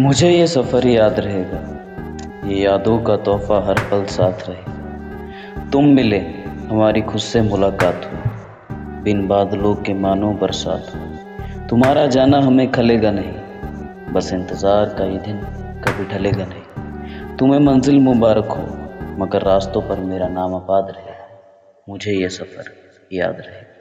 मुझे ये सफ़र याद रहेगा। ये यादों का तोहफा हर पल साथ रहे तुम मिले, हमारी खुद से मुलाकात हो। बिन बादलों के मानो बरसात हो। तुम्हारा जाना हमें खलेगा नहीं। बस इंतज़ार का ये दिन कभी ढलेगा नहीं। तुम्हें मंजिल मुबारक हो, मगर रास्तों पर मेरा नाम आबाद रहेगा। मुझे ये सफ़र याद रहेगा।